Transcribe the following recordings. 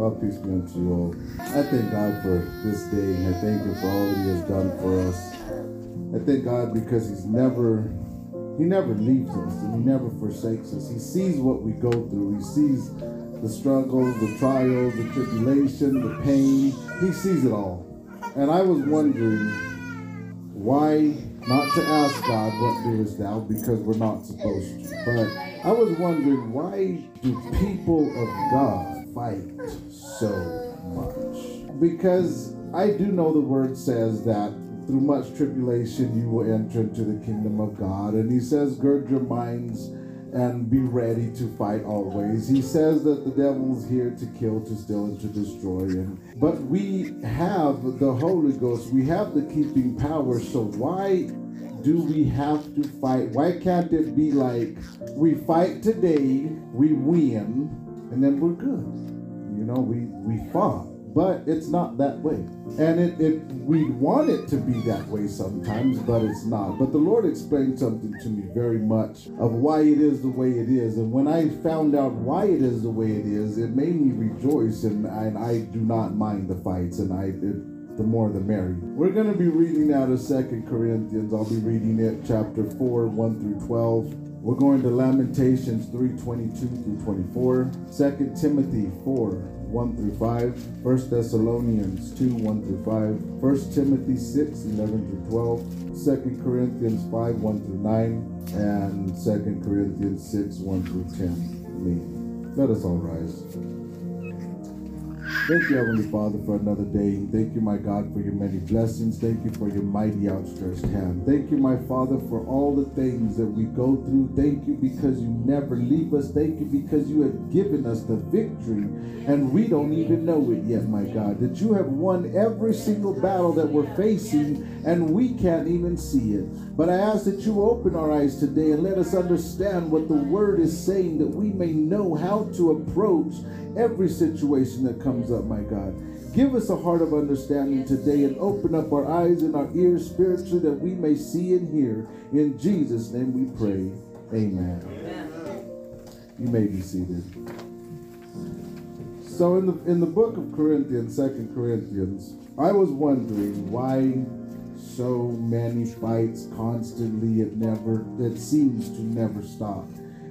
Well, peace be unto you all. I thank God for this day. and I thank Him for all that He has done for us. I thank God because He's never, He never leaves us and He never forsakes us. He sees what we go through. He sees the struggles, the trials, the tribulation, the pain. He sees it all. And I was wondering why not to ask God, what doest thou? Because we're not supposed to. But I was wondering why do people of God fight so much. Because I do know the word says that through much tribulation you will enter into the kingdom of God. And he says, gird your minds and be ready to fight always. He says that the devil's here to kill, to steal, and to destroy. And but we have the Holy Ghost, we have the keeping power. So why do we have to fight? Why can't it be like we fight today, we win, and then we're good? Know, we we fought, but it's not that way. And it, it we want it to be that way sometimes, but it's not. But the Lord explained something to me very much of why it is the way it is. And when I found out why it is the way it is, it made me rejoice, and, and I do not mind the fights, and I it, the more the merrier. We're going to be reading out of Second Corinthians. I'll be reading it, chapter 4, 1 through 12. We're going to Lamentations 3 22 through 24, 2 Timothy 4 1 through 5, 1 Thessalonians 2 1 through 5, 1 Timothy 6 11 through 12, 2 Corinthians 5 1 through 9, and 2 Corinthians 6 1 through 10. Let us all rise. Thank you, Heavenly Father, for another day. Thank you, my God, for your many blessings. Thank you for your mighty outstretched hand. Thank you, my Father, for all the things that we go through. Thank you because you never leave us. Thank you because you have given us the victory and we don't even know it yet, my God. That you have won every single battle that we're facing and we can't even see it. But I ask that you open our eyes today and let us understand what the word is saying that we may know how to approach every situation that comes up, my God. Give us a heart of understanding today and open up our eyes and our ears spiritually that we may see and hear. In Jesus' name we pray. Amen. Amen. You may be seated. So in the in the book of Corinthians, Second Corinthians, I was wondering why so many fights constantly it never it seems to never stop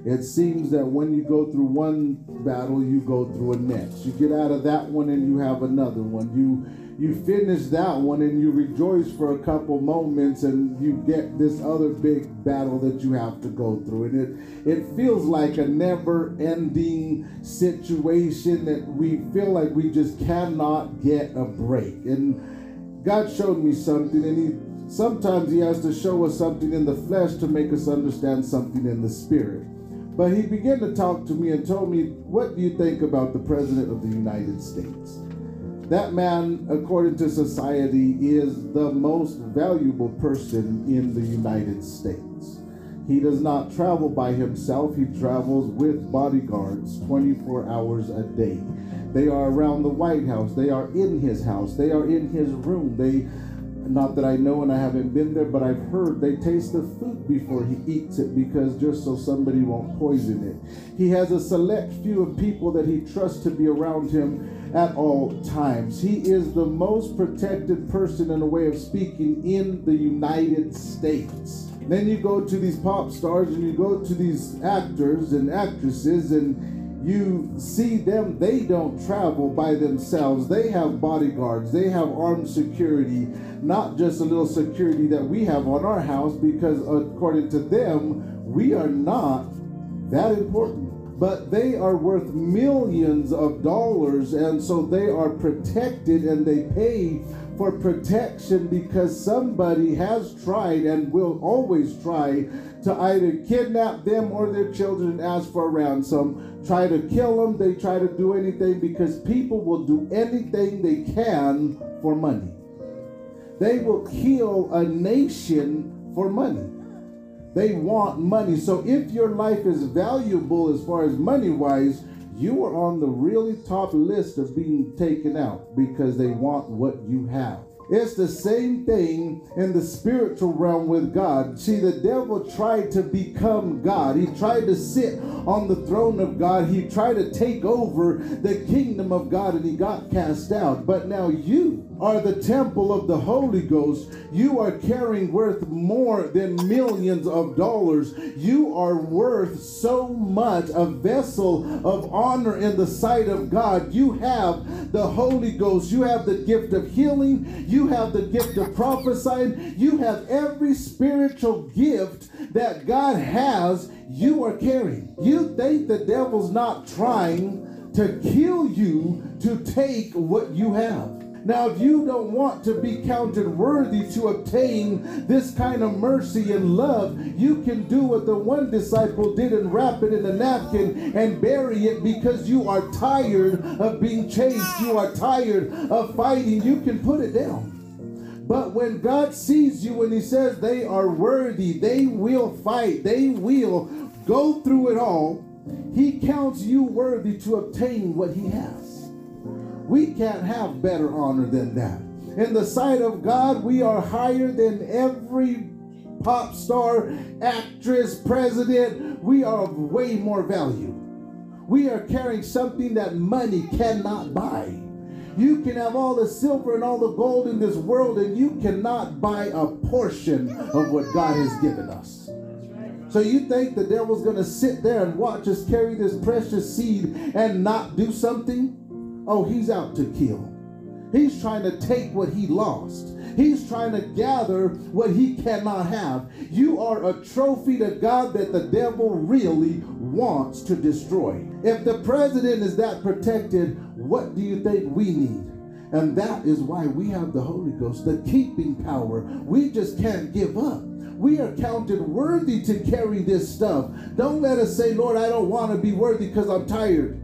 it seems that when you go through one battle, you go through a next. You get out of that one and you have another one. You you finish that one and you rejoice for a couple moments and you get this other big battle that you have to go through. And it it feels like a never-ending situation that we feel like we just cannot get a break. And God showed me something and he sometimes he has to show us something in the flesh to make us understand something in the spirit. But he began to talk to me and told me, What do you think about the President of the United States? That man, according to society, is the most valuable person in the United States. He does not travel by himself, he travels with bodyguards 24 hours a day. They are around the White House, they are in his house, they are in his room, they not that I know and I haven't been there, but I've heard they taste the food before he eats it because just so somebody won't poison it. He has a select few of people that he trusts to be around him at all times. He is the most protected person in a way of speaking in the United States. Then you go to these pop stars and you go to these actors and actresses and you see them, they don't travel by themselves. They have bodyguards, they have armed security, not just a little security that we have on our house, because according to them, we are not that important. But they are worth millions of dollars, and so they are protected and they pay for protection because somebody has tried and will always try to either kidnap them or their children and ask for a ransom, try to kill them, they try to do anything because people will do anything they can for money. They will kill a nation for money. They want money. So if your life is valuable as far as money wise, you are on the really top list of being taken out because they want what you have. It's the same thing in the spiritual realm with God. See, the devil tried to become God. He tried to sit on the throne of God. He tried to take over the kingdom of God and he got cast out. But now you are the temple of the Holy Ghost. You are carrying worth more than millions of dollars. You are worth so much, a vessel of honor in the sight of God. You have the Holy Ghost. You have the gift of healing. You have the gift of prophesying. You have every spiritual gift that God has, you are carrying. You think the devil's not trying to kill you to take what you have. Now, if you don't want to be counted worthy to obtain this kind of mercy and love, you can do what the one disciple did and wrap it in a napkin and bury it because you are tired of being chased. You are tired of fighting. You can put it down. But when God sees you and He says they are worthy, they will fight, they will go through it all, He counts you worthy to obtain what He has. We can't have better honor than that. In the sight of God, we are higher than every pop star, actress, president. We are of way more value. We are carrying something that money cannot buy. You can have all the silver and all the gold in this world, and you cannot buy a portion of what God has given us. So you think the devil's going to sit there and watch us carry this precious seed and not do something? Oh, he's out to kill. He's trying to take what he lost. He's trying to gather what he cannot have. You are a trophy to God that the devil really wants to destroy. If the president is that protected, what do you think we need? And that is why we have the Holy Ghost, the keeping power. We just can't give up. We are counted worthy to carry this stuff. Don't let us say, Lord, I don't want to be worthy because I'm tired.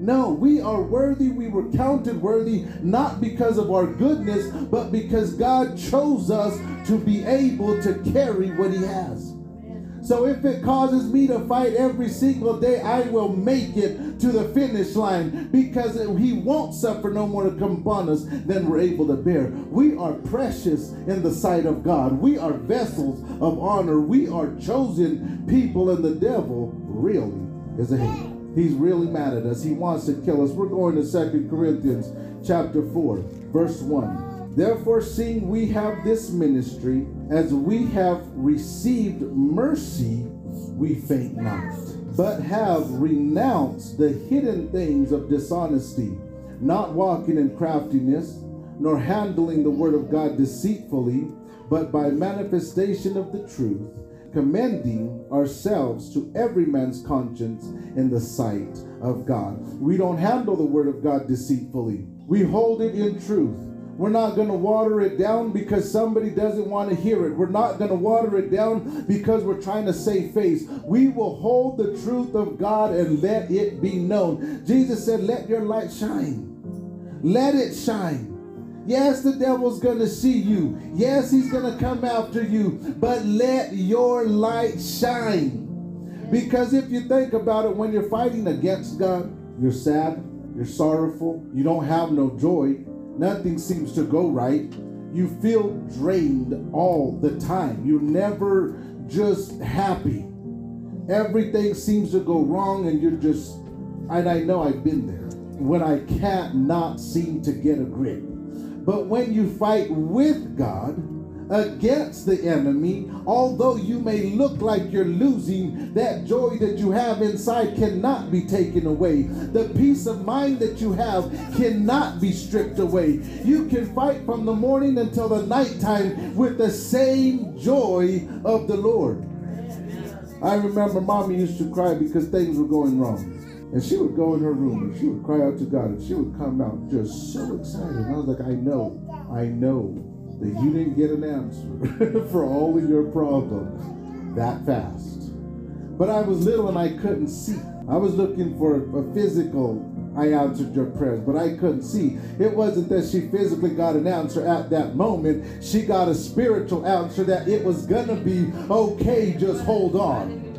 No, we are worthy. We were counted worthy not because of our goodness, but because God chose us to be able to carry what He has. So if it causes me to fight every single day, I will make it to the finish line because He won't suffer no more to come upon us than we're able to bear. We are precious in the sight of God. We are vessels of honor. We are chosen people, and the devil really is a hater. He's really mad at us. He wants to kill us. We're going to Second Corinthians chapter 4, verse 1. Therefore, seeing we have this ministry, as we have received mercy, we faint not, but have renounced the hidden things of dishonesty, not walking in craftiness, nor handling the word of God deceitfully, but by manifestation of the truth commending ourselves to every man's conscience in the sight of God. We don't handle the word of God deceitfully, we hold it in truth. We're not going to water it down because somebody doesn't want to hear it. We're not going to water it down because we're trying to save face. We will hold the truth of God and let it be known. Jesus said, Let your light shine. Let it shine. Yes, the devil's going to see you. Yes, he's going to come after you. But let your light shine. Because if you think about it, when you're fighting against God, you're sad, you're sorrowful, you don't have no joy, nothing seems to go right. You feel drained all the time. You're never just happy. Everything seems to go wrong, and you're just, and I know I've been there, when I can't not seem to get a grip. But when you fight with God against the enemy, although you may look like you're losing, that joy that you have inside cannot be taken away. The peace of mind that you have cannot be stripped away. You can fight from the morning until the nighttime with the same joy of the Lord. I remember mommy used to cry because things were going wrong. And she would go in her room and she would cry out to God and she would come out just so excited. And I was like, I know, I know that you didn't get an answer for all of your problems that fast. But I was little and I couldn't see. I was looking for a physical I answered your prayers, but I couldn't see. It wasn't that she physically got an answer at that moment. She got a spiritual answer that it was to be okay, just hold on.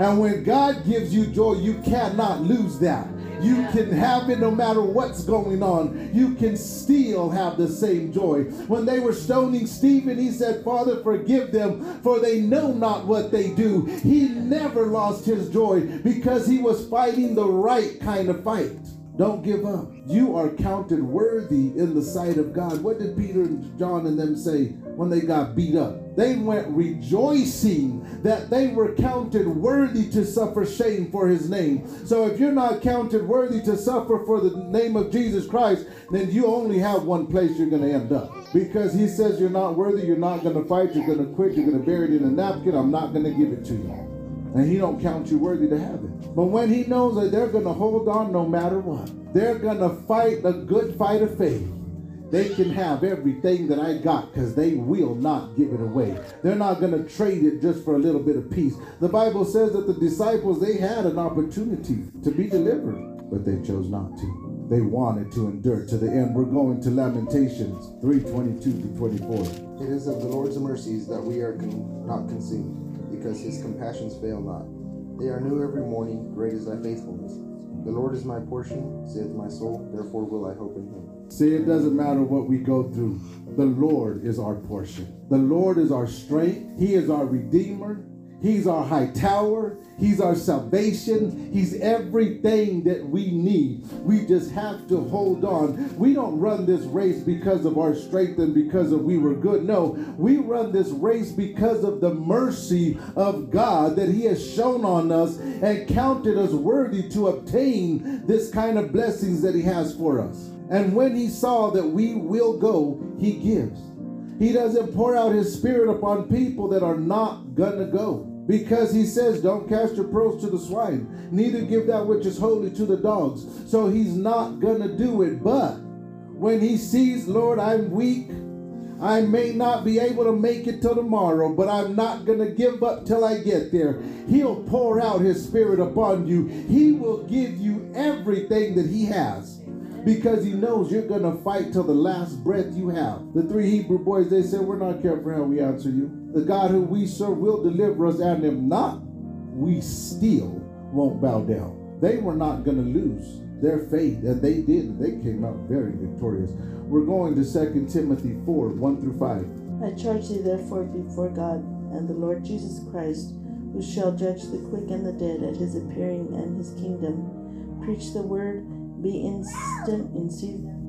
And when God gives you joy, you cannot lose that. You can have it no matter what's going on. You can still have the same joy. When they were stoning Stephen, he said, Father, forgive them, for they know not what they do. He never lost his joy because he was fighting the right kind of fight. Don't give up. You are counted worthy in the sight of God. What did Peter and John and them say when they got beat up? They went rejoicing that they were counted worthy to suffer shame for his name. So if you're not counted worthy to suffer for the name of Jesus Christ, then you only have one place you're going to end up. Because he says you're not worthy, you're not going to fight, you're going to quit, you're going to bury it in a napkin, I'm not going to give it to you and he don't count you worthy to have it. But when he knows that they're going to hold on no matter what, they're going to fight a good fight of faith. They can have everything that I got because they will not give it away. They're not going to trade it just for a little bit of peace. The Bible says that the disciples, they had an opportunity to be delivered, but they chose not to. They wanted to endure to the end. We're going to Lamentations 3:22 to 24. It is of the Lord's mercies that we are con- not consumed because his compassions fail not. They are new every morning, great is thy faithfulness. The Lord is my portion, saith my soul, therefore will I hope in him. See, it doesn't matter what we go through. The Lord is our portion. The Lord is our strength. He is our redeemer. He's our high tower. He's our salvation. He's everything that we need. We just have to hold on. We don't run this race because of our strength and because of we were good. No, we run this race because of the mercy of God that He has shown on us and counted us worthy to obtain this kind of blessings that He has for us. And when He saw that we will go, He gives. He doesn't pour out His Spirit upon people that are not gonna go. Because he says, Don't cast your pearls to the swine, neither give that which is holy to the dogs. So he's not going to do it. But when he sees, Lord, I'm weak, I may not be able to make it till tomorrow, but I'm not going to give up till I get there. He'll pour out his spirit upon you. He will give you everything that he has because he knows you're going to fight till the last breath you have. The three Hebrew boys, they said, We're not careful how we answer you. The God who we serve will deliver us, and if not, we still won't bow down. They were not going to lose their faith, and they did. They came out very victorious. We're going to 2 Timothy 4 1 through 5. I charge thee therefore before God and the Lord Jesus Christ, who shall judge the quick and the dead at his appearing and his kingdom. Preach the word, be instant in season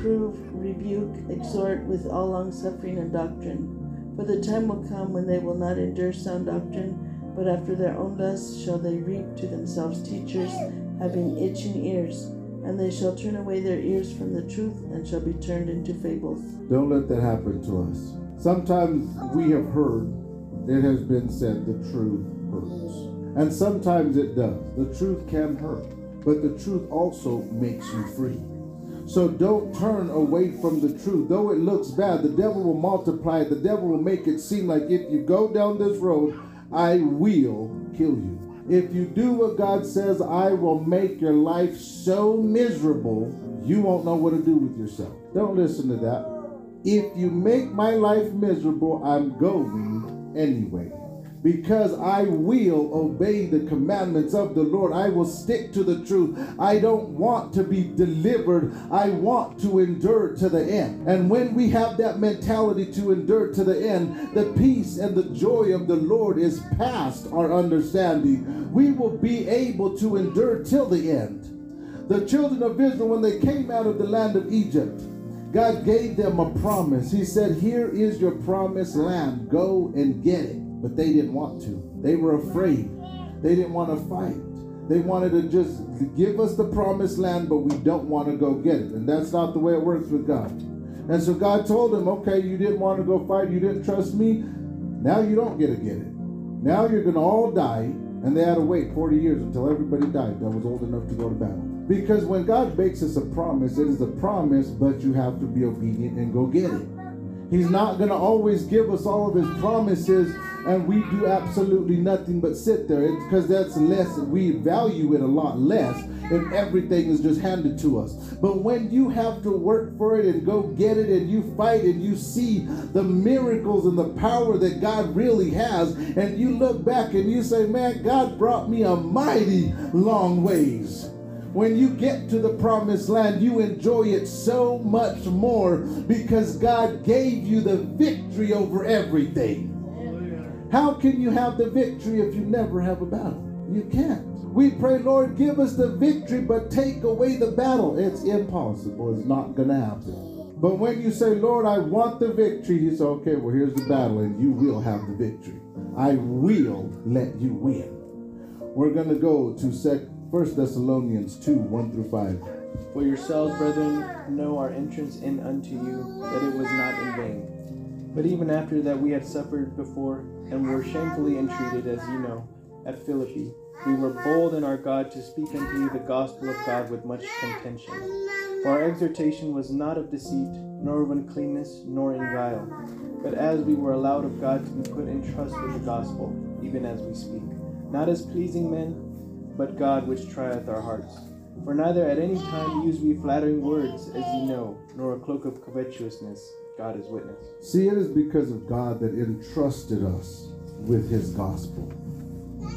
reprove, rebuke, exhort with all longsuffering and doctrine. For the time will come when they will not endure sound doctrine, but after their own lusts shall they reap to themselves teachers, having itching ears. And they shall turn away their ears from the truth and shall be turned into fables. Don't let that happen to us. Sometimes we have heard, it has been said, the truth hurts. And sometimes it does. The truth can hurt, but the truth also makes you free. So don't turn away from the truth. Though it looks bad, the devil will multiply. The devil will make it seem like if you go down this road, I will kill you. If you do what God says, I will make your life so miserable, you won't know what to do with yourself. Don't listen to that. If you make my life miserable, I'm going anyway because I will obey the commandments of the Lord. I will stick to the truth. I don't want to be delivered. I want to endure to the end. And when we have that mentality to endure to the end, the peace and the joy of the Lord is past our understanding. We will be able to endure till the end. The children of Israel, when they came out of the land of Egypt, God gave them a promise. He said, Here is your promised land. Go and get it but they didn't want to. They were afraid. They didn't want to fight. They wanted to just give us the promised land, but we don't want to go get it. And that's not the way it works with God. And so God told them, okay, you didn't want to go fight, you didn't trust me. Now you don't get to get it. Now you're going to all die, and they had to wait 40 years until everybody died that was old enough to go to battle. Because when God makes us a promise, it is a promise, but you have to be obedient and go get it. He's not going to always give us all of his promises and we do absolutely nothing but sit there because that's less, we value it a lot less if everything is just handed to us. But when you have to work for it and go get it and you fight and you see the miracles and the power that God really has, and you look back and you say, Man, God brought me a mighty long ways when you get to the promised land, you enjoy it so much more because God gave you the victory over everything. How can you have the victory if you never have a battle? You can't. We pray, Lord, give us the victory, but take away the battle. It's impossible. It's not going to happen. But when you say, Lord, I want the victory, He says, okay, well, here's the battle, and you will have the victory. I will let you win. We're going to go to second. 1 Thessalonians 2 1 through 5. For yourselves, brethren, know our entrance in unto you, that it was not in vain. But even after that we had suffered before, and were shamefully entreated, as you know, at Philippi, we were bold in our God to speak unto you the gospel of God with much contention. For our exhortation was not of deceit, nor of uncleanness, nor in guile, but as we were allowed of God to be put in trust with the gospel, even as we speak, not as pleasing men, but God which trieth our hearts. For neither at any time use we flattering words, as ye know, nor a cloak of covetousness. God is witness. See, it is because of God that entrusted us with his gospel.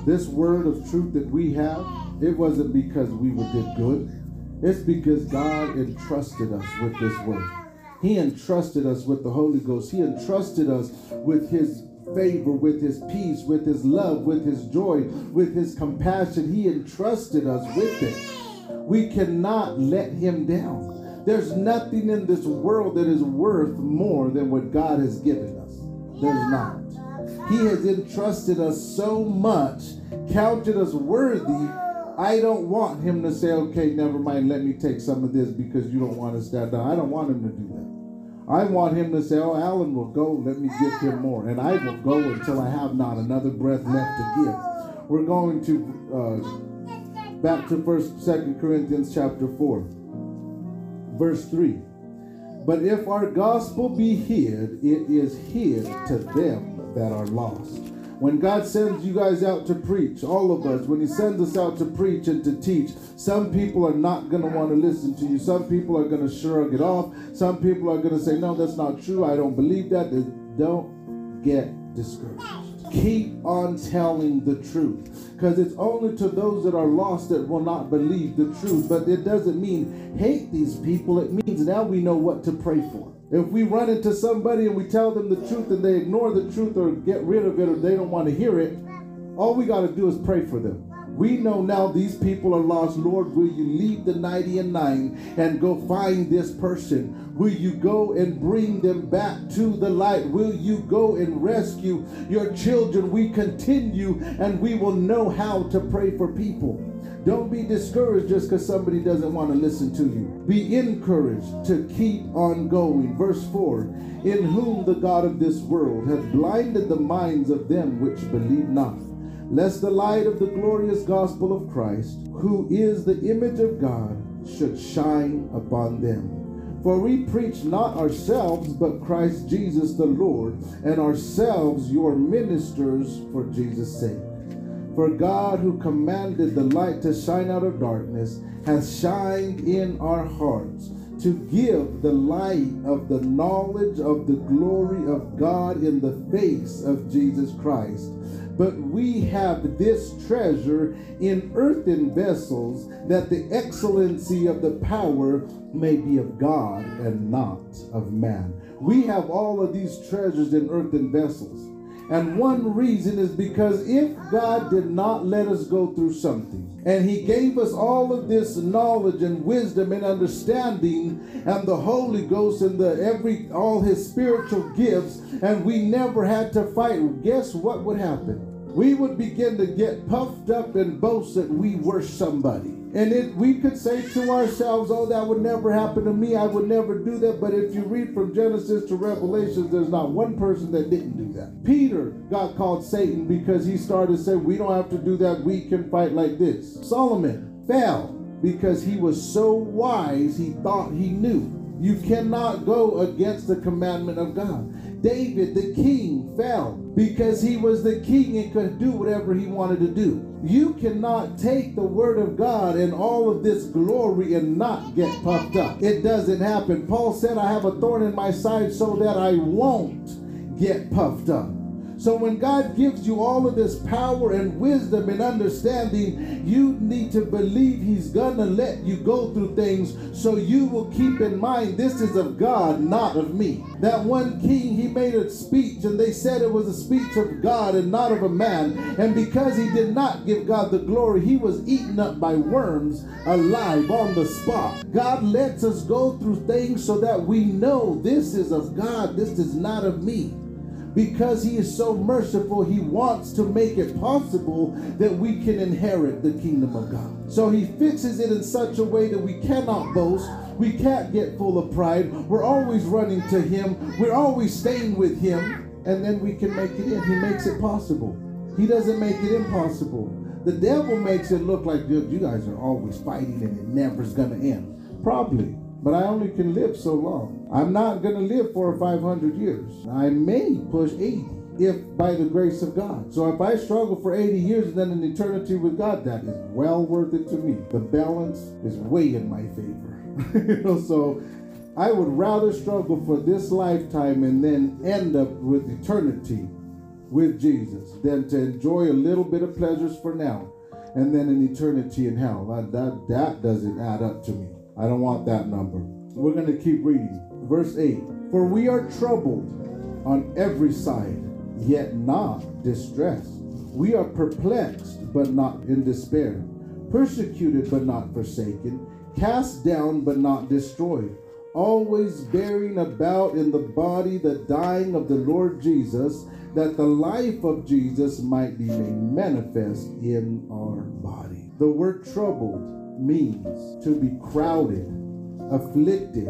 This word of truth that we have, it wasn't because we did good. It's because God entrusted us with this word. He entrusted us with the Holy Ghost. He entrusted us with his favor, with his peace, with his love, with his joy, with his compassion. He entrusted us with it. We cannot let him down. There's nothing in this world that is worth more than what God has given us. There's not. He has entrusted us so much, counted us worthy. I don't want him to say, okay, never mind, let me take some of this because you don't want to stand down. I don't want him to do that. I want him to say, Oh, Alan will go, let me give him more. And I will go until I have not another breath left to give. We're going to uh, back to first second Corinthians chapter 4, verse 3. But if our gospel be hid, it is hid to them that are lost when God sends you guys out to preach, all of us, when He sends us out to preach and to teach, some people are not going to want to listen to you. Some people are going to shrug it off. Some people are going to say, No, that's not true. I don't believe that. Don't get discouraged. Keep on telling the truth because it's only to those that are lost that will not believe the truth. But it doesn't mean hate these people, it means now we know what to pray for. If we run into somebody and we tell them the truth and they ignore the truth or get rid of it or they don't want to hear it, all we got to do is pray for them. We know now these people are lost. Lord, will you leave the 90 and 9 and go find this person? Will you go and bring them back to the light? Will you go and rescue your children? We continue and we will know how to pray for people. Don't be discouraged just because somebody doesn't want to listen to you. Be encouraged to keep on going. Verse 4 In whom the God of this world hath blinded the minds of them which believe not, lest the light of the glorious gospel of Christ, who is the image of God, should shine upon them. For we preach not ourselves, but Christ Jesus the Lord, and ourselves your ministers for Jesus' sake. For God, who commanded the light to shine out of darkness, has shined in our hearts to give the light of the knowledge of the glory of God in the face of Jesus Christ. But we have this treasure in earthen vessels, that the excellency of the power may be of God and not of man. We have all of these treasures in earthen vessels. And one reason is because if God did not let us go through something, and He gave us all of this knowledge and wisdom and understanding, and the Holy Ghost and the every all His spiritual gifts, and we never had to fight, guess what would happen? We would begin to get puffed up and boast that we were somebody. And it, we could say to ourselves, oh, that would never happen to me. I would never do that. But if you read from Genesis to Revelations, there's not one person that didn't do that. Peter got called Satan because he started saying, we don't have to do that. We can fight like this. Solomon fell because he was so wise, he thought he knew. You cannot go against the commandment of God. David, the king, fell because he was the king and could do whatever he wanted to do. You cannot take the word of God and all of this glory and not get puffed up. It doesn't happen. Paul said, I have a thorn in my side so that I won't get puffed up. So when God gives you all of this power and wisdom and understanding, you need to believe He's gonna let you go through things so you will keep in mind this is of God, not of me. That one king, he made a speech and they said it was a speech of God and not of a man. And because he did not give God the glory, he was eaten up by worms alive on the spot. God lets us go through things so that we know this is of God, this is not of me because he is so merciful, he wants to make it possible that we can inherit the kingdom of God. So he fixes it in such a way that we cannot boast, we can't get full of pride, we're always running to him, we're always staying with him, and then we can make it in. He makes it possible. He doesn't make it impossible. The devil makes it look like you guys are always fighting and it never's gonna end. Probably but I only can live so long. I'm not going to live for 500 years. I may push 80 if by the grace of God. So if I struggle for 80 years and then an eternity with God, that is well worth it to me. The balance is way in my favor. you know, so I would rather struggle for this lifetime and then end up with eternity with Jesus than to enjoy a little bit of pleasures for now and then an eternity in hell. That, that, that doesn't add up to me. I don't want that number. We're going to keep reading. Verse 8 For we are troubled on every side, yet not distressed. We are perplexed, but not in despair, persecuted, but not forsaken, cast down, but not destroyed, always bearing about in the body the dying of the Lord Jesus, that the life of Jesus might be made manifest in our body. The word troubled means to be crowded, afflicted,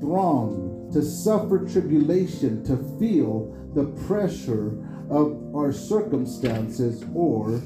thronged, to suffer tribulation, to feel the pressure of our circumstances or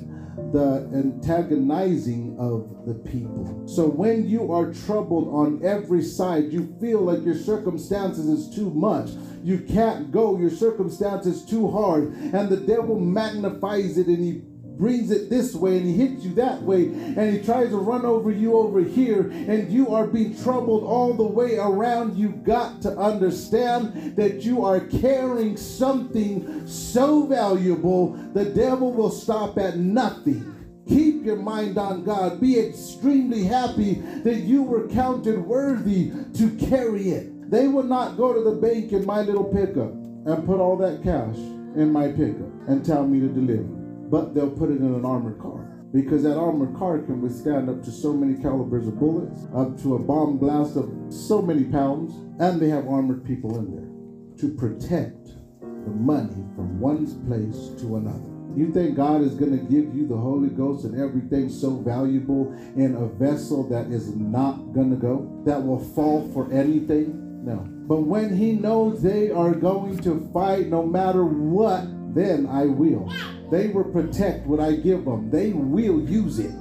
the antagonizing of the people. So when you are troubled on every side, you feel like your circumstances is too much. You can't go, your circumstances too hard, and the devil magnifies it and he brings it this way and he hits you that way and he tries to run over you over here and you are being troubled all the way around, you've got to understand that you are carrying something so valuable, the devil will stop at nothing. Keep your mind on God. Be extremely happy that you were counted worthy to carry it. They would not go to the bank in my little pickup and put all that cash in my pickup and tell me to deliver but they'll put it in an armored car because that armored car can withstand up to so many calibers of bullets, up to a bomb blast of so many pounds, and they have armored people in there to protect the money from one place to another. You think God is going to give you the Holy Ghost and everything so valuable in a vessel that is not going to go, that will fall for anything? No. But when He knows they are going to fight no matter what, then I will. They will protect what I give them. They will use it.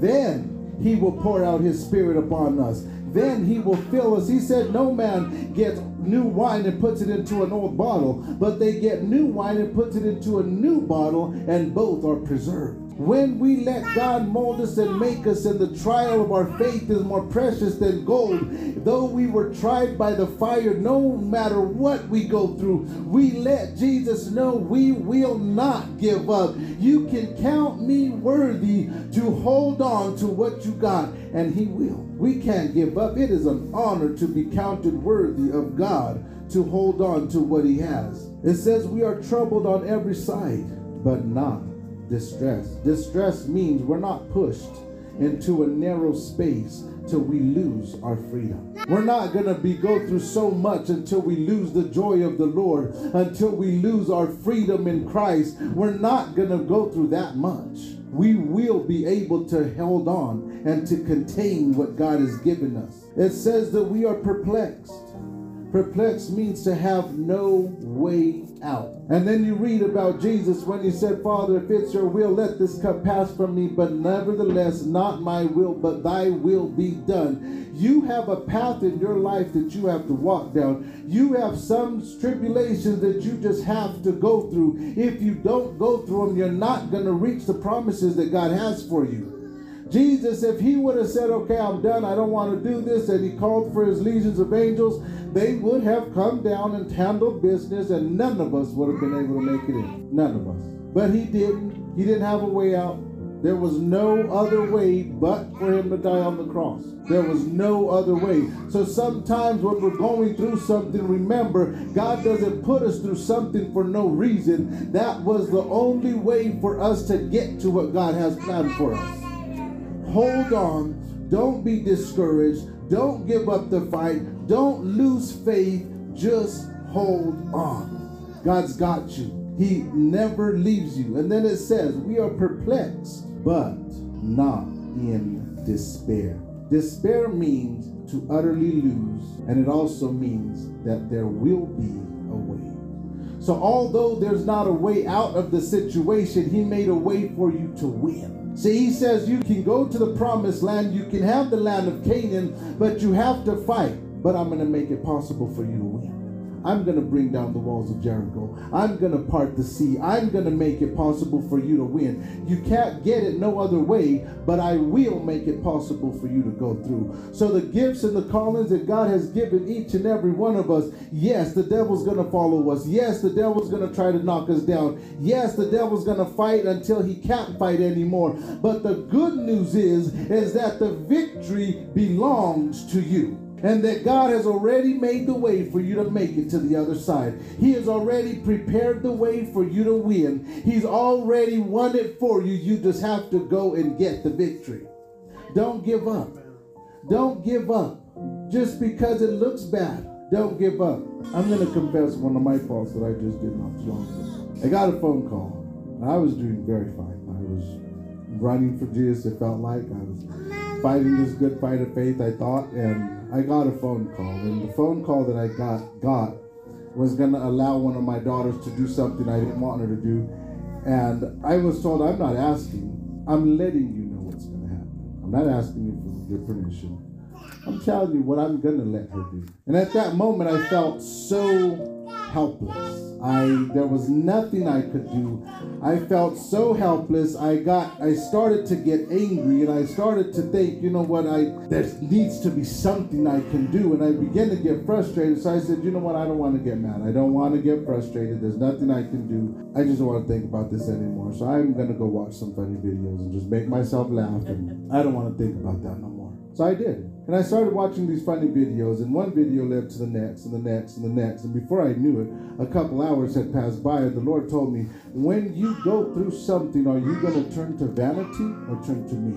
Then he will pour out his spirit upon us. Then he will fill us. He said, No man gets new wine and puts it into an old bottle, but they get new wine and puts it into a new bottle, and both are preserved. When we let God mold us and make us, and the trial of our faith is more precious than gold, though we were tried by the fire, no matter what we go through, we let Jesus know we will not give up. You can count me worthy to hold on to what you got, and He will. We can't give up. It is an honor to be counted worthy of God to hold on to what He has. It says we are troubled on every side, but not distress. Distress means we're not pushed into a narrow space till we lose our freedom. We're not going to be go through so much until we lose the joy of the Lord, until we lose our freedom in Christ. We're not going to go through that much. we will be able to hold on and to contain what God has given us. It says that we are perplexed. Perplexed means to have no way out. And then you read about Jesus when he said, Father, if it's your will, let this cup pass from me, but nevertheless, not my will, but thy will be done. You have a path in your life that you have to walk down. You have some tribulations that you just have to go through. If you don't go through them, you're not going to reach the promises that God has for you. Jesus, if he would have said, Okay, I'm done, I don't want to do this, and he called for his legions of angels, they would have come down and handled business, and none of us would have been able to make it in. None of us. But he didn't. He didn't have a way out. There was no other way but for him to die on the cross. There was no other way. So sometimes when we're going through something, remember, God doesn't put us through something for no reason. That was the only way for us to get to what God has planned for us. Hold on. Don't be discouraged. Don't give up the fight. Don't lose faith. Just hold on. God's got you. He never leaves you. And then it says, We are perplexed, but not in despair. Despair means to utterly lose, and it also means that there will be a way. So, although there's not a way out of the situation, He made a way for you to win. See, He says you can go to the promised land, you can have the land of Canaan, but you have to fight. But I'm going to make it possible for you to win. I'm going to bring down the walls of Jericho. I'm going to part the sea. I'm going to make it possible for you to win. You can't get it no other way, but I will make it possible for you to go through. So, the gifts and the callings that God has given each and every one of us, yes, the devil's going to follow us. Yes, the devil's going to try to knock us down. Yes, the devil's going to fight until he can't fight anymore. But the good news is, is that the victory belongs to you and that God has already made the way for you to make it to the other side. He has already prepared the way for you to win. He's already won it for you. You just have to go and get the victory. Don't give up. Don't give up just because it looks bad. Don't give up. I'm going to confess one of my faults that I just did not long ago. I got a phone call. I was doing very fine. I was running for Jesus, it felt like. I was fighting this good fight of faith, I thought, and I got a phone call. And the phone call that I got got was gonna allow one of my daughters to do something I didn't want her to do. And I was told I'm not asking, I'm letting you know what's gonna happen. I'm not asking you for your permission. I'm telling you what I'm gonna let her do. And at that moment I felt so helpless. I there was nothing I could do. I felt so helpless. I got I started to get angry and I started to think, you know what, I there needs to be something I can do. And I began to get frustrated. So I said, you know what, I don't want to get mad. I don't want to get frustrated. There's nothing I can do. I just don't want to think about this anymore. So I'm gonna go watch some funny videos and just make myself laugh and I don't want to think about that no more. So I did. And I started watching these funny videos, and one video led to the next, and the next, and the next. And before I knew it, a couple hours had passed by, and the Lord told me, When you go through something, are you going to turn to vanity or turn to me?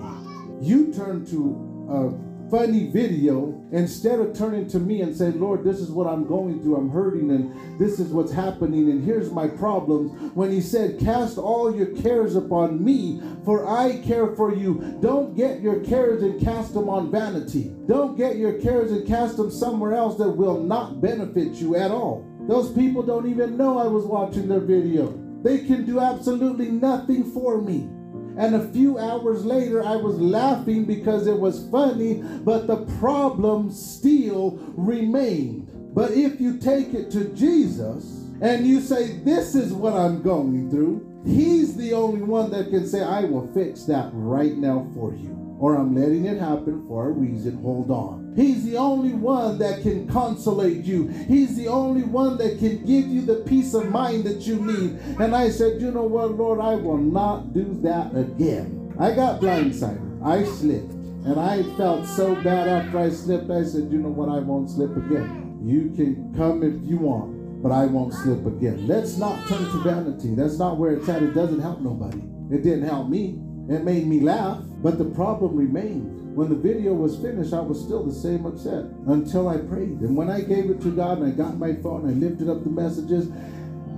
You turn to a funny video instead of turning to me and saying, Lord, this is what I'm going through. I'm hurting and this is what's happening and here's my problems. When he said, Cast all your cares upon me, for I care for you. Don't get your cares and cast them on vanity. Don't get your cares and cast them somewhere else that will not benefit you at all. Those people don't even know I was watching their video. They can do absolutely nothing for me. And a few hours later, I was laughing because it was funny, but the problem still remained. But if you take it to Jesus and you say, This is what I'm going through, He's the only one that can say, I will fix that right now for you. Or I'm letting it happen for a reason. Hold on. He's the only one that can consolate you. He's the only one that can give you the peace of mind that you need. And I said, You know what, Lord, I will not do that again. I got blindsided. I slipped. And I felt so bad after I slipped. I said, You know what, I won't slip again. You can come if you want, but I won't slip again. Let's not turn to vanity. That's not where it's at. It doesn't help nobody. It didn't help me. It made me laugh, but the problem remained. When the video was finished, I was still the same upset until I prayed. And when I gave it to God and I got my phone, I lifted up the messages,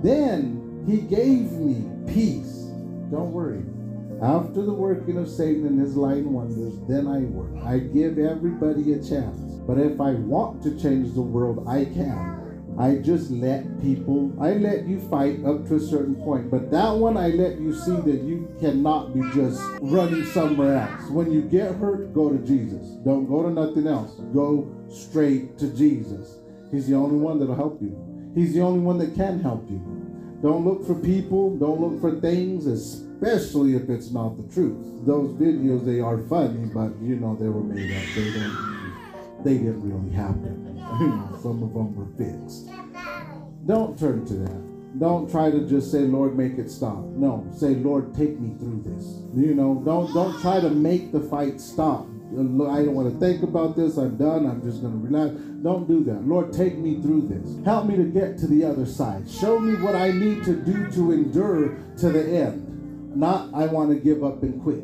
then He gave me peace. Don't worry. After the working of Satan and his lying wonders, then I work. I give everybody a chance. But if I want to change the world, I can. I just let people, I let you fight up to a certain point. But that one, I let you see that you cannot be just running somewhere else. When you get hurt, go to Jesus. Don't go to nothing else. Go straight to Jesus. He's the only one that'll help you. He's the only one that can help you. Don't look for people. Don't look for things, especially if it's not the truth. Those videos, they are funny, but you know they were made up. They don't. They didn't really happen. Some of them were fixed. Don't turn to that. Don't try to just say, Lord, make it stop. No, say, Lord, take me through this. You know, don't don't try to make the fight stop. I don't want to think about this. I'm done. I'm just going to relax. Don't do that. Lord, take me through this. Help me to get to the other side. Show me what I need to do to endure to the end. Not, I want to give up and quit.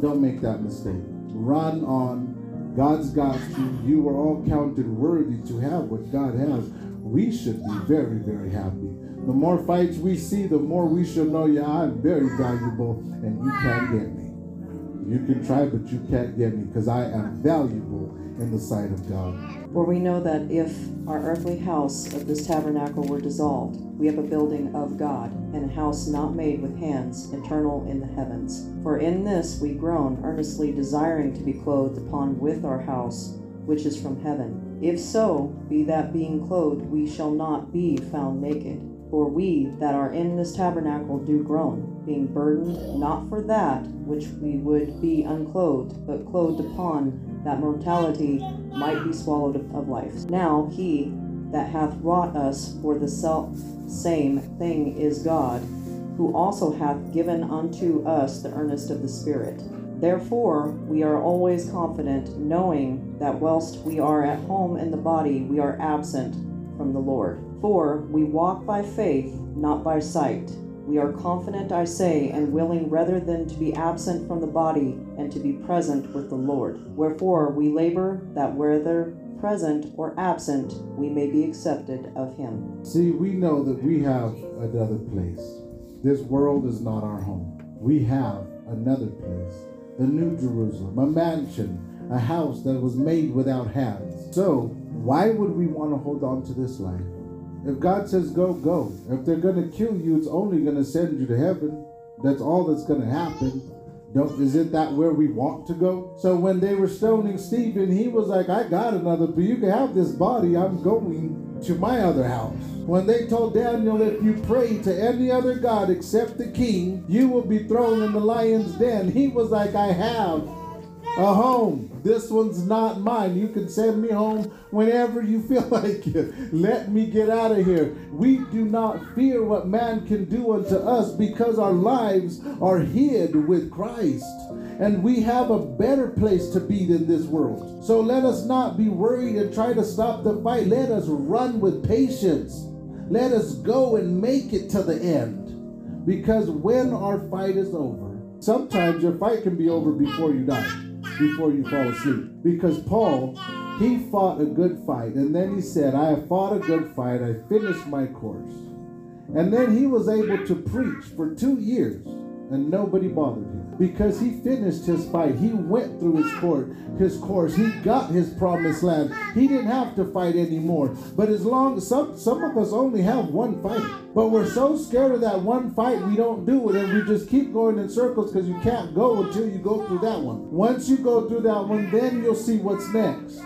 Don't make that mistake. Run on. God's got you. You are all counted worthy to have what God has. We should be very, very happy. The more fights we see, the more we should know, yeah, I'm very valuable and you can't get me. You can try, but you can't get me because I am valuable in the sight of God. For we know that if our earthly house of this tabernacle were dissolved, we have a building of God, and a house not made with hands, eternal in the heavens. For in this we groan, earnestly desiring to be clothed upon with our house, which is from heaven. If so, be that being clothed we shall not be found naked. For we that are in this tabernacle do groan, being burdened not for that which we would be unclothed, but clothed upon that mortality might be swallowed of life. Now he that hath wrought us for the self same thing is God, who also hath given unto us the earnest of the Spirit. Therefore, we are always confident, knowing that whilst we are at home in the body, we are absent from the Lord. For we walk by faith, not by sight. We are confident, I say, and willing rather than to be absent from the body and to be present with the Lord. Wherefore we labor that whether present or absent, we may be accepted of him. See, we know that we have another place. This world is not our home. We have another place, the New Jerusalem, a mansion, a house that was made without hands. So, why would we want to hold on to this life? If God says go, go. If they're going to kill you, it's only going to send you to heaven. That's all that's going to happen. Don't, is it that where we want to go? So when they were stoning Stephen, he was like, I got another, but you can have this body. I'm going to my other house. When they told Daniel, if you pray to any other God except the king, you will be thrown in the lion's den, he was like, I have a home. This one's not mine. You can send me home whenever you feel like it. Let me get out of here. We do not fear what man can do unto us because our lives are hid with Christ. And we have a better place to be than this world. So let us not be worried and try to stop the fight. Let us run with patience. Let us go and make it to the end. Because when our fight is over, sometimes your fight can be over before you die before you fall asleep. Because Paul, he fought a good fight. And then he said, I have fought a good fight. I finished my course. And then he was able to preach for two years and nobody bothered him because he finished his fight. He went through his court, his course. He got his promised land. He didn't have to fight anymore. But as long some some of us only have one fight. But we're so scared of that one fight we don't do it and we just keep going in circles because you can't go until you go through that one. Once you go through that one, then you'll see what's next.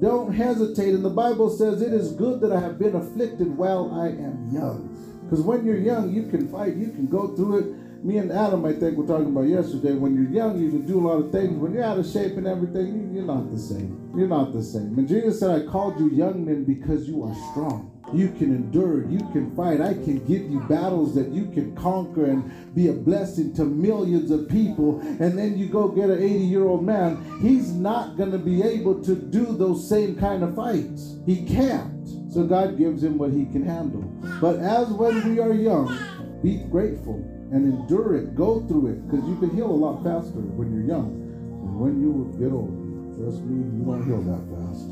Don't hesitate. And the Bible says it is good that I have been afflicted while I am young. Because when you're young, you can fight, you can go through it me and Adam, I think, were talking about yesterday. When you're young, you can do a lot of things. When you're out of shape and everything, you're not the same. You're not the same. And Jesus said, I called you young men because you are strong. You can endure, you can fight. I can give you battles that you can conquer and be a blessing to millions of people. And then you go get an 80 year old man, he's not going to be able to do those same kind of fights. He can't. So God gives him what he can handle. But as when we are young, be grateful and endure it, go through it, because you can heal a lot faster when you're young than when you get older. Trust me, you won't heal that fast.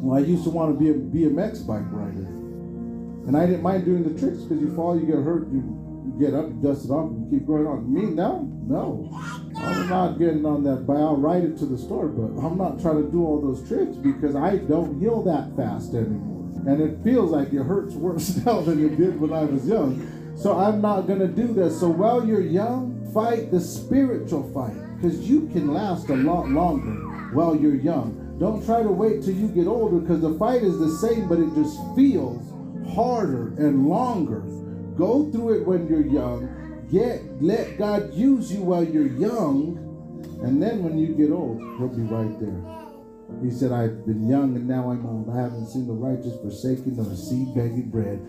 Well, I used to want to be a BMX bike rider, and I didn't mind doing the tricks because you fall, you get hurt, you get up, dust it off, and keep going on. Me now, no. I'm not getting on that bike. I'll ride it to the store, but I'm not trying to do all those tricks because I don't heal that fast anymore. And it feels like it hurts worse now than it did when I was young. So I'm not going to do this. So while you're young, fight the spiritual fight because you can last a lot longer while you're young. Don't try to wait till you get older because the fight is the same, but it just feels harder and longer. Go through it when you're young. Get let God use you while you're young, and then when you get old, He'll be right there. He said, I've been young and now I'm old. I haven't seen the righteous forsaken nor the seed begging bread.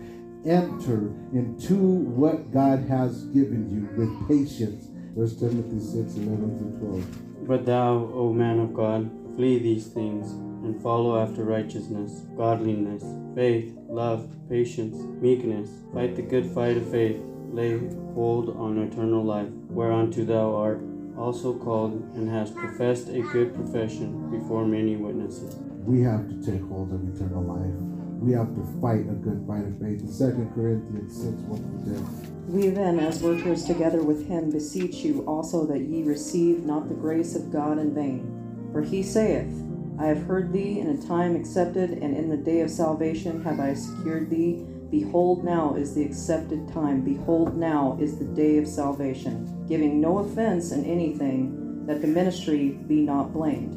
Enter into what God has given you with patience. First Timothy 6, 11 through 12. But thou, O man of God, flee these things, and follow after righteousness, godliness, faith, love, patience, meekness. Fight the good fight of faith. Lay hold on eternal life, whereunto thou art also called and hast professed a good profession before many witnesses. We have to take hold of eternal life. We have to fight a good fight of faith. In 2 Corinthians 6, 1 through 10. We then, as workers together with him, beseech you also that ye receive not the grace of God in vain. For he saith, I have heard thee in a time accepted, and in the day of salvation have I secured thee. Behold, now is the accepted time. Behold, now is the day of salvation, giving no offense in anything, that the ministry be not blamed,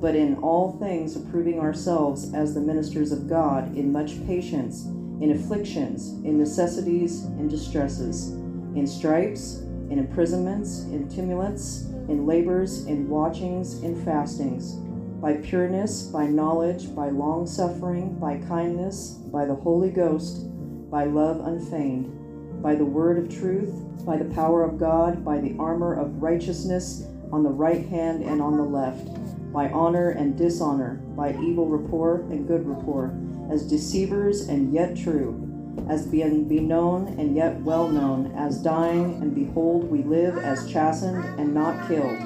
but in all things approving ourselves as the ministers of God, in much patience, in afflictions, in necessities, in distresses, in stripes, in imprisonments, in tumults, in labors, in watchings, in fastings, by pureness, by knowledge, by long suffering, by kindness, by the Holy Ghost, by love unfeigned, by the word of truth, by the power of God, by the armor of righteousness on the right hand and on the left, by honor and dishonor, by evil report and good report, as deceivers and yet true, as being be known and yet well known, as dying and behold we live, as chastened and not killed,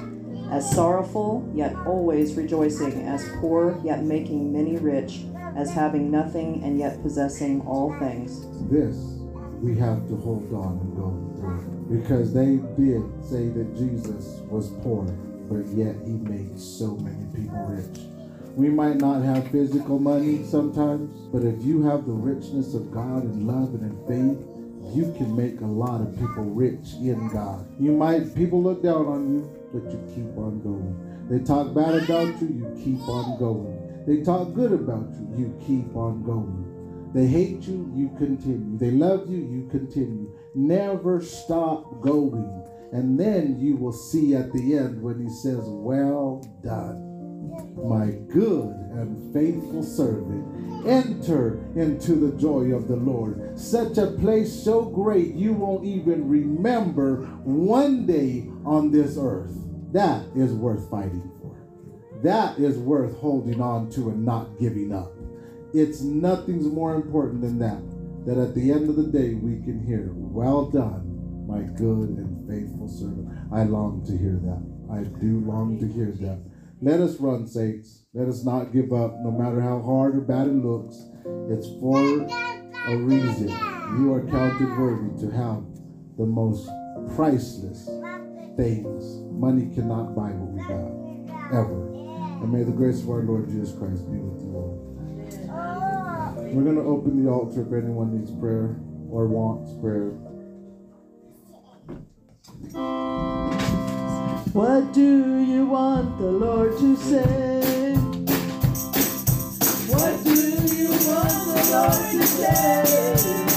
as sorrowful yet always rejoicing, as poor yet making many rich, as having nothing and yet possessing all things. This we have to hold on and go through because they did say that Jesus was poor, but yet he made so many people rich. We might not have physical money sometimes, but if you have the richness of God and love and in faith, you can make a lot of people rich in God. You might, people look down on you, but you keep on going. They talk bad about you, you keep on going. They talk good about you, you keep on going. They hate you, you continue. They love you, you continue. Never stop going. And then you will see at the end when he says, Well done my good and faithful servant. Enter into the joy of the Lord. Such a place so great you won't even remember one day on this earth. That is worth fighting for. That is worth holding on to and not giving up. It's nothing's more important than that. That at the end of the day we can hear, Well done, my good and faithful servant. I long to hear that. I do long to hear that. Let us run, saints. Let us not give up, no matter how hard or bad it looks. It's for a reason. You are counted worthy to have the most priceless things. Money cannot buy what we got, ever. And may the grace of our Lord Jesus Christ be with you all. We're going to open the altar if anyone needs prayer or wants prayer. What do you want the Lord to say? What do you want the Lord to say?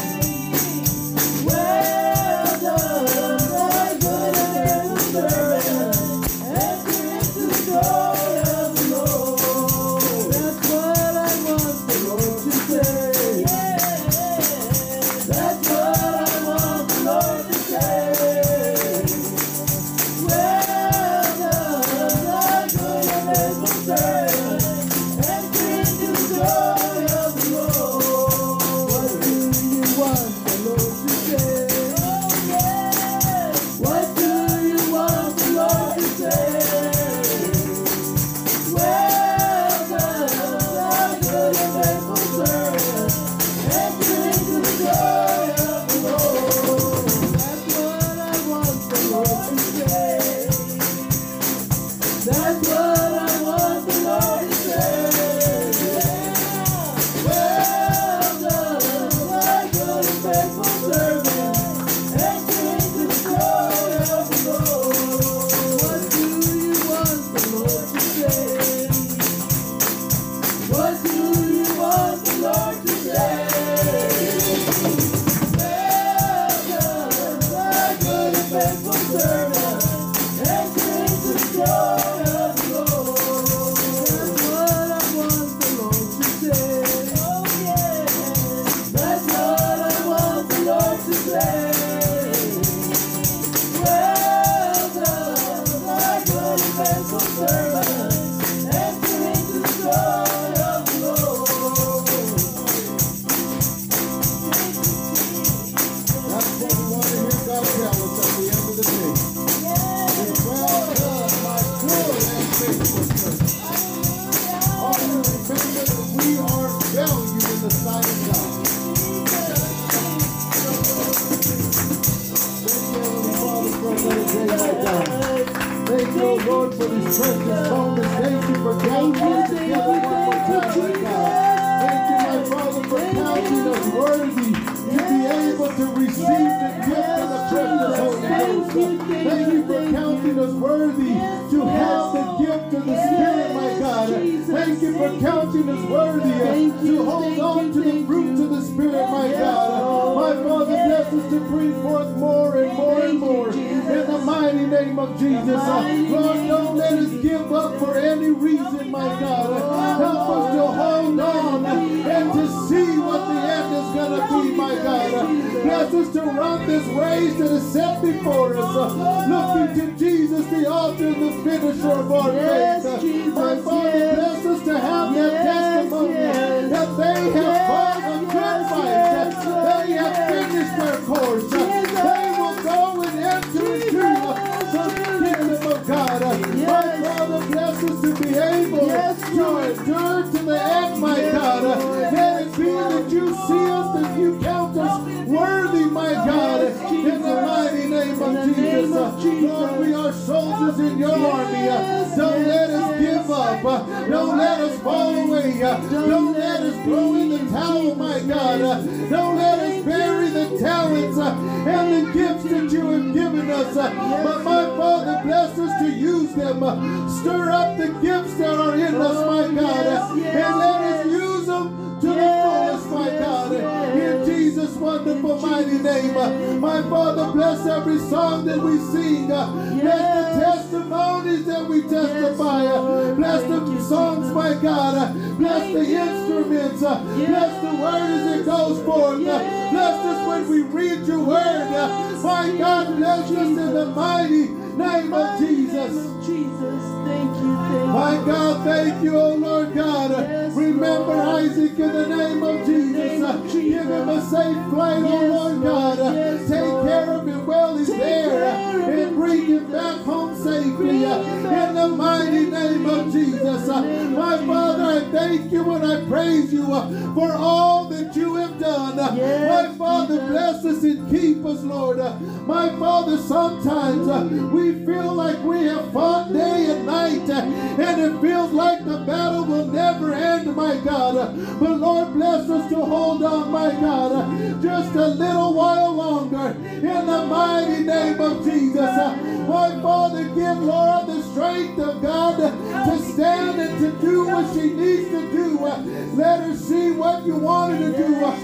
Fall away. Uh, Don't let us throw in the towel, my God. Uh. Don't let us bury the talents uh, and the gifts that you have given us. But my Father, bless us to use them. Stir up the gifts that are in us, my God. And let us use them to the fullest, my God. In Jesus' wonderful mighty name. My Father, bless every song that we sing. Bless the Yes. We testify. Bless the songs, my God. Bless the instruments. Bless the word as it goes forth. Bless us when we read your word. My God, bless us in the mighty name of Jesus. Jesus. Thank you, thank My. God, thank you, oh Lord God. Remember. Isaac in the name of Jesus. Give him a safe flight, oh Lord. God. Take care of him while he's there and bring him back home safely in the mighty name of Jesus. My Father, I thank you and I praise you for all Yes, My Father, Jesus. bless us and keep us, Lord. My Father, sometimes uh, we feel like we have fought day and night, uh, and it feels like the battle will never end, my God. But Lord, bless us to hold on, my God, uh, just a little while longer in the mighty name of Jesus. My Father, give Laura the strength of God to stand and to do what she needs to do. Let her see what you want her to do. Uh,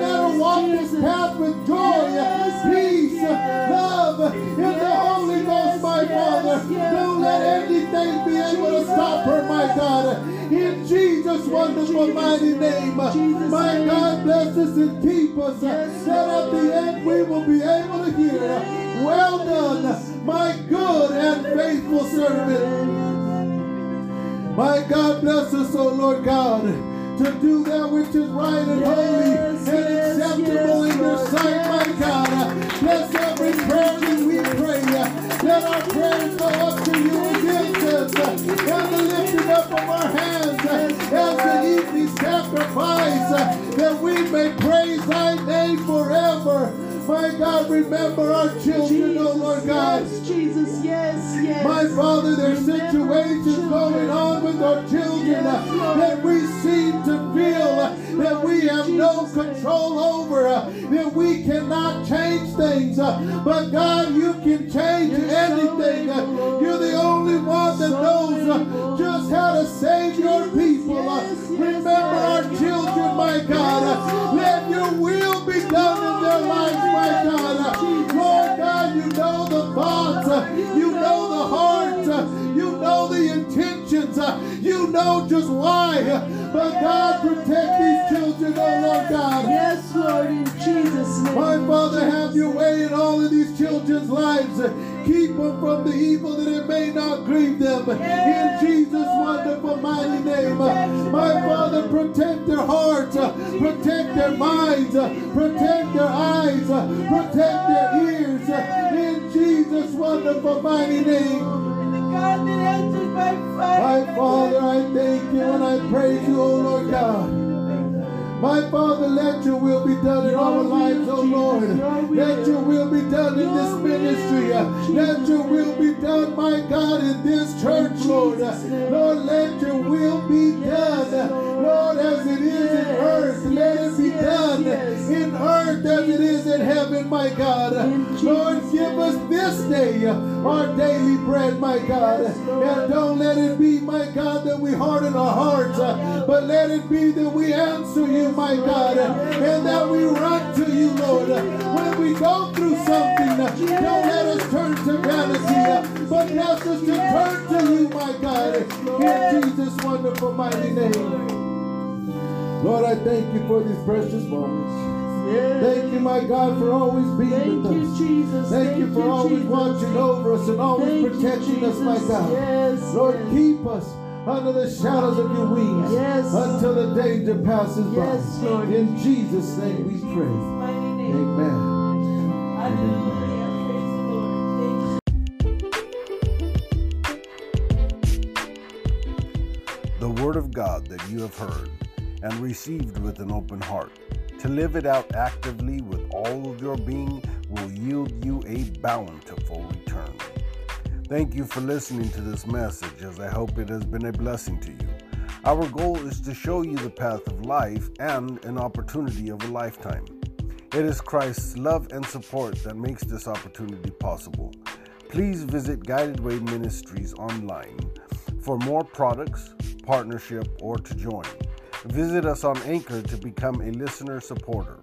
Let her walk this path with joy, peace, love in the Holy Ghost, my Father. Don't let anything be able to stop her, my God. In Jesus' wonderful mighty name, my God, bless us and keep us. uh, That at the end we will be able to hear, well done, my good and faithful servant. My God, bless us, O Lord God, to do that which is right and holy Yes, and yes, acceptable yes, in your sight, my. God. Bless every prayer that we pray. Let our prayers go up to you as incense and the lifting up of our hands as the evening sacrifice that we may praise thy name forever. My God, remember our children, O Lord God. Yes, Jesus, yes, yes. My Father, there's Remember situations children. going on with our children Yes, uh, that we seem to feel uh, that we have no Jesus' name. control over, uh, that we cannot change things. But God, you can change You're anything. able, You're the only one that So knows just how to save your people. yes, Remember our children, my God. Know just why. But God, protect these children, oh Lord God. Yes, Lord, in Jesus' name. My Father, have your way in all of these children's lives. Keep them from the evil that it may not grieve them. In Jesus' wonderful mighty name. My Father, protect their hearts, protect their minds, protect their eyes, protect their ears. In Jesus' wonderful mighty name. God by fire. My Father, I thank you and I praise you, O Lord God. My Father, let your will be done in our lives, oh Lord. Let your will be done in this ministry. Let your will be done, my God, in this church, Lord. Lord, let your will be done. Lord. As it is in earth, let it be done in earth as it is in heaven, my God. Lord, give us this day our daily bread, my God. And don't let it be, my God, that we harden our hearts, but let it be that we answer you, my God, and that we run to you, Lord. When we go through something, don't let us turn to vanity, but let us to turn to you, my God, in Jesus' wonderful mighty name. Lord, I thank you for these precious moments. Yes. Thank you, my God, for always being Thank with you, us. Jesus. Thank you for always Jesus. watching over us and always Thank you, protecting us, my God. Yes. Lord, yes. keep us under the shadows of your wings Yes. until the danger passes Yes, by. Lord. In Jesus' name we pray. Amen. the Word of God that you have heard and received with an open heart. To live it out actively with all of your being will yield you a bountiful return. Thank you for listening to this message, as I hope it has been a blessing to you. Our goal is to show you the path of life and an opportunity of a lifetime. It is Christ's love and support that makes this opportunity possible. Please visit Guided Way Ministries online for more products, partnership, or to join. Visit us on Anchor to become a listener supporter.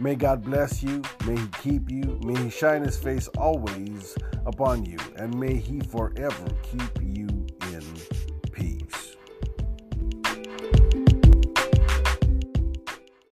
May God bless you, may He keep you, may He shine His face always upon you, and may He forever keep you